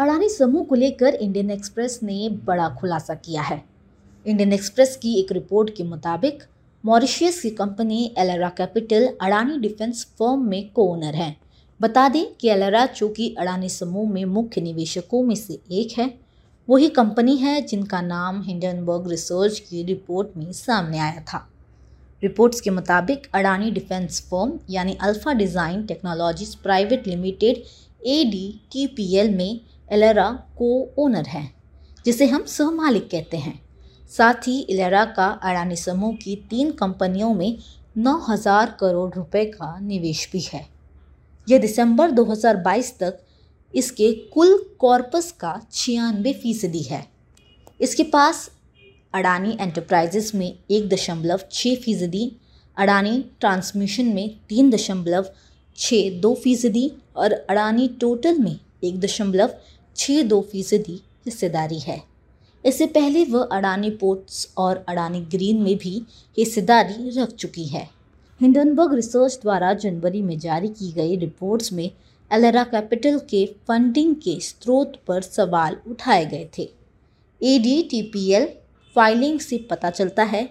अडानी समूह को लेकर इंडियन एक्सप्रेस ने बड़ा खुलासा किया है। इंडियन एक्सप्रेस की एक रिपोर्ट के मुताबिक, मॉरिशियस की company Elara Capital Adani defence firm में को ओनर है। बता दें कि एलरा चूँकि अडानी समूह में मुख्य निवेशकों में से एक है, वही कंपनी है जिनका नाम हिंडनबर्ग रिसर्च की रिपोर्ट में सामने आया था। रिपोर्ट्स के मुताबिक, अडानी डिफेंस फर्म, यानी Alpha Design Technologies Private Limited, ए में एलेरा को ओनर है, जिसे हम सह मालिक कहते हैं। साथ ही इलेरा का अडानी समूह की तीन कंपनियों में 9000 करोड़ रुपए का निवेश भी है। यह दिसंबर 2022 तक इसके कुल कॉर्पस का छियानवे फ़ीसदी है। इसके पास अडानी एंटरप्राइजेस में एक दशमलव छः फ़ीसदी, अडानी ट्रांसमिशन में तीन दशमलव छः दो फ़ीसदी और अडानी टोटल में एक दशमलव छः दो फ़ीसदी हिस्सेदारी है। इससे पहले वह अडानी पोर्ट्स और अडानी ग्रीन में भी हिस्सेदारी रख चुकी है। हिंडनबर्ग रिसर्च द्वारा जनवरी में जारी की गई रिपोर्ट्स में एलेरा कैपिटल के फंडिंग के स्रोत पर सवाल उठाए गए थे। एडीटीपीएल फाइलिंग से पता चलता है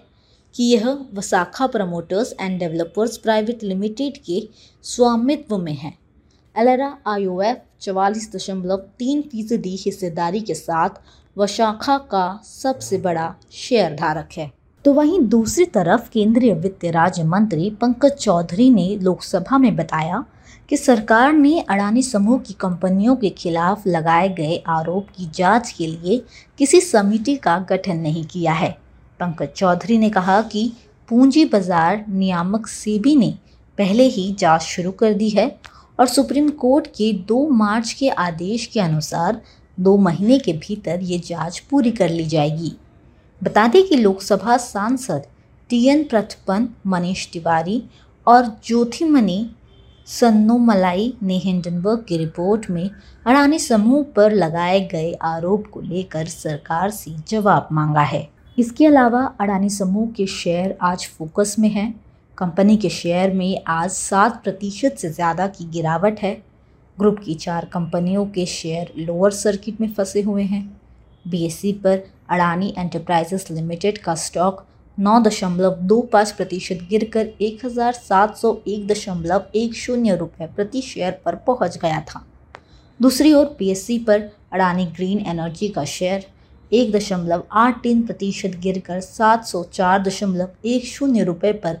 कि यह Vasakha promoters and developers private limited के स्वामित्व में है। एलेरा आई चवालीस दशमलव तीन फ़ीसदी हिस्सेदारी के साथ वशाखा का सबसे बड़ा शेयर धारक है। तो वहीं दूसरी तरफ़ केंद्रीय वित्त राज्य मंत्री पंकज चौधरी ने लोकसभा में बताया कि सरकार ने अडानी समूह की कंपनियों के खिलाफ लगाए गए आरोप की जाँच के लिए किसी समिति का गठन नहीं किया है। पंकज चौधरी ने कहा कि पूंजी बाज़ार नियामक सेबी ने पहले ही जाँच शुरू कर दी है और सुप्रीम कोर्ट के दो मार्च के आदेश के अनुसार दो महीने के भीतर ये जाँच पूरी कर ली जाएगी। बता दें कि लोकसभा सांसद टी एन प्रथपन, मनीष तिवारी और ज्योतिमणि सन्नोमलाई ने हिंडनबर्ग की रिपोर्ट में अडानी समूह पर लगाए गए आरोप को लेकर सरकार से जवाब मांगा है। इसके अलावा अडानी समूह के शेयर आज फोकस में हैं। कंपनी के शेयर में आज सात प्रतिशत से ज़्यादा की गिरावट है। ग्रुप की चार कंपनियों के शेयर लोअर सर्किट में फंसे हुए हैं। बीएससी पर अडानी एंटरप्राइजेस लिमिटेड का स्टॉक नौ दशमलव दो पाँच प्रतिशत गिर कर एक हज़ार सात सौ एक दशमलव एक शून्य रुपये प्रति शेयर पर पहुँच गया था। दूसरी ओर पीएससी पर अडानी ग्रीन एनर्जी का शेयर एक दशमलव आठ तीन प्रतिशत गिर कर सात सौ चार दशमलव एक शून्य रुपये पर